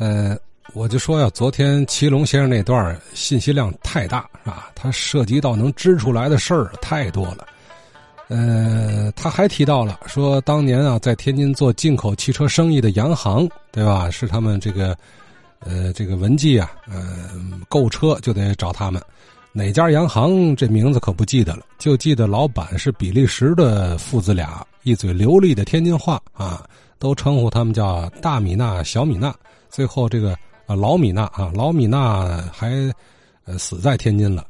呃，我就说呀，昨天祁隆先生那段信息量太大啊，他涉及到能支出来的事儿太多了。呃，他还提到了说，当年啊，在天津做进口汽车生意的洋行，对吧？是他们这个，呃，这个文记啊，呃，购车就得找他们。哪家洋行这名字可不记得了，就记得老板是比利时的父子俩，一嘴流利的天津话啊，都称呼他们叫大米娜、小米娜。最后这个啊老米娜啊老米娜还死在天津了。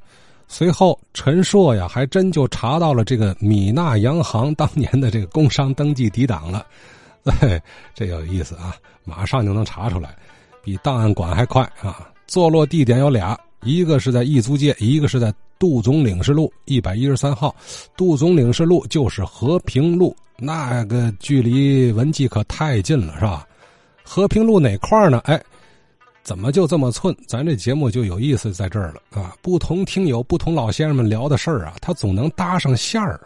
随后陈硕呀还真就查到了这个米娜洋行当年的这个工商登记抵档了，哎，这有意思啊，马上就能查出来，比档案馆还快啊！坐落地点有俩。一个是在义租界，一个是在杜总领事路一百一十三号。杜总领事路就是和平路，那个距离文记可太近了，是吧？和平路哪块呢？哎，怎么就这么寸？咱这节目就有意思在这儿了啊！不同听友、不同老先生们聊的事儿啊，他总能搭上线儿。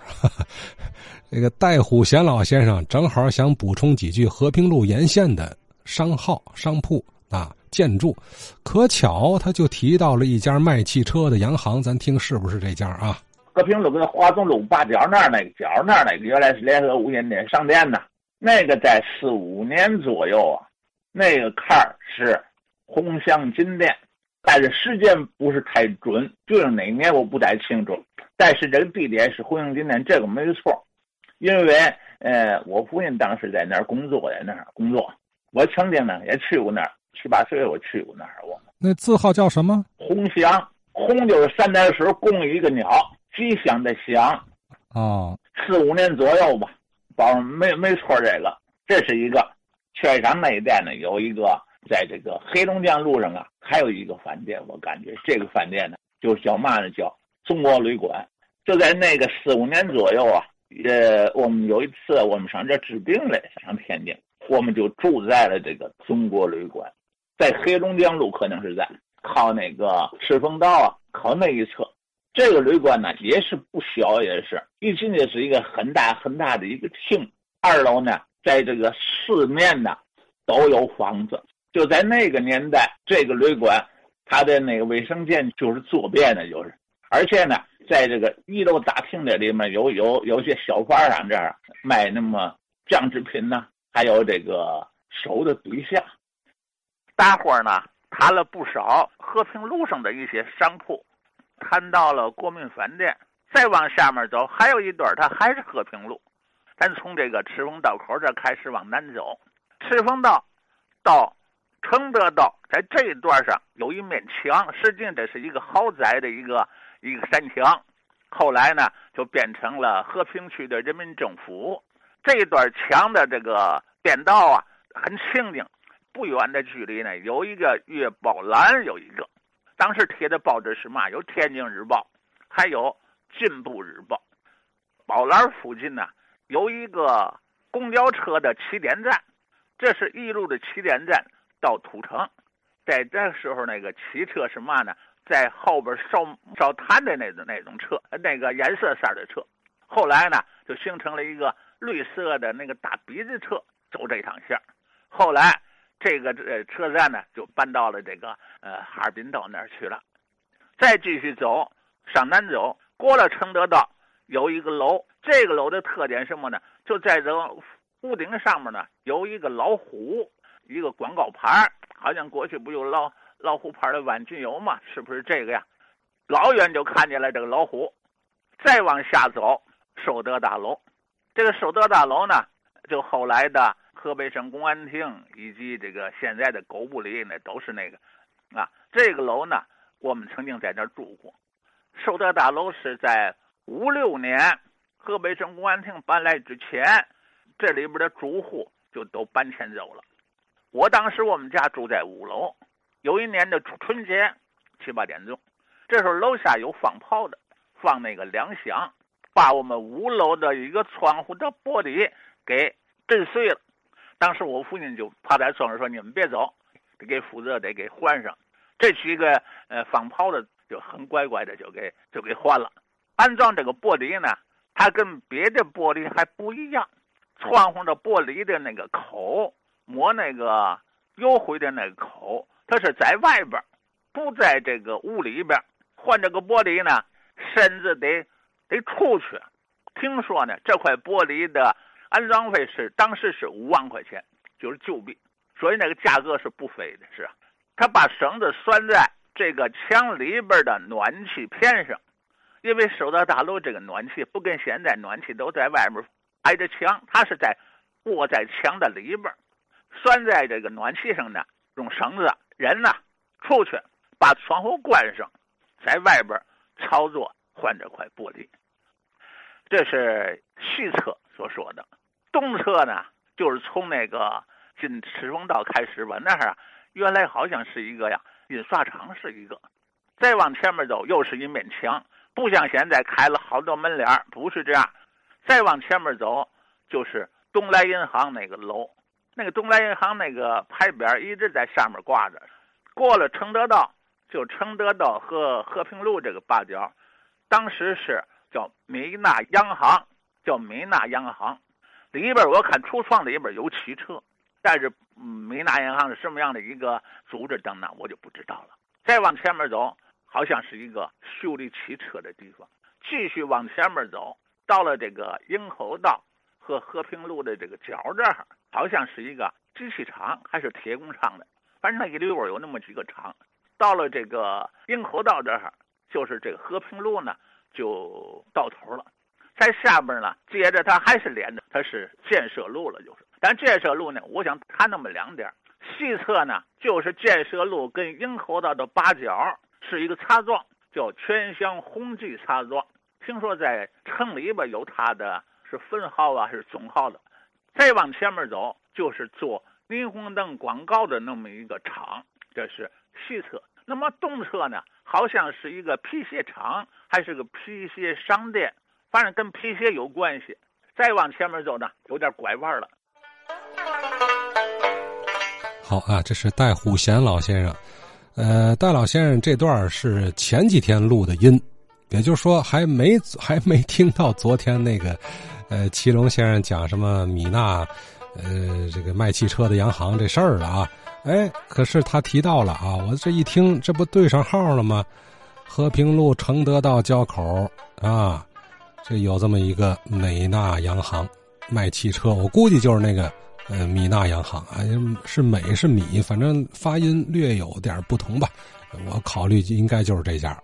这个戴虎贤老先生正好想补充几句和平路沿线的商号、商铺啊。建筑，可巧他就提到了一家卖汽车的洋行，咱听是不是这家啊？和平路跟华中路八角那儿那个角那儿那个原来是联合无线电商店呢，那个在四五年左右啊，那个坎儿是红祥金店，但是时间不是太准，究竟哪年我不太清楚。但是这个地点是红祥金店，这个没错，因为呃，我父亲当时在那儿工作，在那儿工作，我曾经呢也去过那儿。七八岁我去过那儿，我那字号叫什么？鸿祥，鸿就是三点水共一个鸟，吉祥的祥。哦，四五年左右吧，保没没错，这个这是一个。券商那一带呢，有一个在这个黑龙江路上啊，还有一个饭店，我感觉这个饭店呢，就叫嘛呢？叫中国旅馆。就在那个四五年左右啊，呃，我们有一次我们上这治病来，上天津，我们就住在了这个中国旅馆。在黑龙江路可能是在靠那个赤峰道啊，靠那一侧，这个旅馆呢也是不小，也是一进去是一个很大很大的一个厅，二楼呢在这个四面呢都有房子。就在那个年代，这个旅馆它的那个卫生间就是坐便的，就是，而且呢，在这个一楼大厅这里面有有有些小贩上这儿卖那么酱制品呢，还有这个手的对象。大伙儿呢谈了不少和平路上的一些商铺，谈到了国民饭店，再往下面走还有一段，它还是和平路。咱从这个赤峰道口这开始往南走，赤峰道到承德道，在这一段上有一面墙，实际这是一个豪宅的一个一个山墙。后来呢，就变成了和平区的人民政府。这一段墙的这个便道啊，很清静。不远的距离呢，有一个月报栏，有一个，当时贴的报纸是嘛？有《天津日报》，还有《进步日报》。宝栏附近呢，有一个公交车的起点站，这是一路的起点站到土城。在这时候，那个汽车是嘛呢？在后边烧烧炭的那种那种车，那个颜色色的车。后来呢，就形成了一个绿色的那个大鼻子车走这趟线后来。这个呃车站呢，就搬到了这个呃哈尔滨道那儿去了。再继续走，上南走，过了承德道，有一个楼。这个楼的特点什么呢？就在这屋顶上面呢，有一个老虎，一个广告牌好像过去不有老老虎牌的万骏有嘛？是不是这个呀？老远就看见了这个老虎。再往下走，寿德大楼。这个寿德大楼呢，就后来的。河北省公安厅以及这个现在的狗不理，那都是那个，啊，这个楼呢，我们曾经在这住过。寿德大楼是在五六年河北省公安厅搬来之前，这里边的住户就都搬迁走了。我当时我们家住在五楼，有一年的春节七八点钟，这时候楼下有放炮的，放那个两响，把我们五楼的一个窗户的玻璃给震碎了。当时我父亲就趴在窗上说：“你们别走，得给负责，得给换上。”这几个呃放炮的就很乖乖的就给就给换了。安装这个玻璃呢，它跟别的玻璃还不一样。窗户的玻璃的那个口抹那个优惠的那个口，它是在外边，不在这个屋里边。换这个玻璃呢，身子得得出去。听说呢，这块玻璃的安装费是当时是五万块钱，就是旧币，所以那个价格是不菲的。是，他把绳子拴在这个墙里边的暖气片上，因为首都大楼这个暖气不跟现在暖气都在外面挨着墙，它是在卧在墙的里边，拴在这个暖气上呢，用绳子，人呢出去把窗户关上。在外边操作换这块玻璃，这是西侧所说的。东侧呢，就是从那个进赤峰道开始吧，那儿啊原来好像是一个呀印刷厂，是一个。再往前面走，又是一面墙，不像现在开了好多门脸不是这样。再往前面走，就是东来银行那个楼，那个东来银行那个牌匾一直在上面挂着。过了承德道。就承德道和和平路这个八角，当时是叫美纳央行，叫美纳央行。里边我看橱窗里边有汽车，但是米纳银行是什么样的一个组织等等，我就不知道了。再往前面走，好像是一个修理汽车的地方。继续往前面走，到了这个营口道和和平路的这个角这儿，好像是一个机器厂还是铁工厂的，反正那一溜有那么几个厂。到了这个营口道这儿，就是这个和平路呢，就到头了。在下边呢，接着它还是连着，它是建设路了，就是。但建设路呢，我想谈那么两点：西侧呢，就是建设路跟营口道的八角是一个茶庄，叫全乡红记茶庄。听说在城里边有它的是分号啊，是总号的。再往前面走，就是做霓虹灯广告的那么一个厂，这是。西侧，那么东侧呢？好像是一个皮鞋厂，还是个皮鞋商店，反正跟皮鞋有关系。再往前面走呢，有点拐弯了。好啊，这是戴虎贤老先生。呃，戴老先生这段是前几天录的音，也就是说还没还没听到昨天那个，呃，祁隆先生讲什么米娜，呃，这个卖汽车的洋行这事儿了啊。哎，可是他提到了啊，我这一听，这不对上号了吗？和平路承德道交口啊，这有这么一个美纳洋行卖汽车，我估计就是那个呃米纳洋行啊，是美是米，反正发音略有点不同吧。我考虑应该就是这家。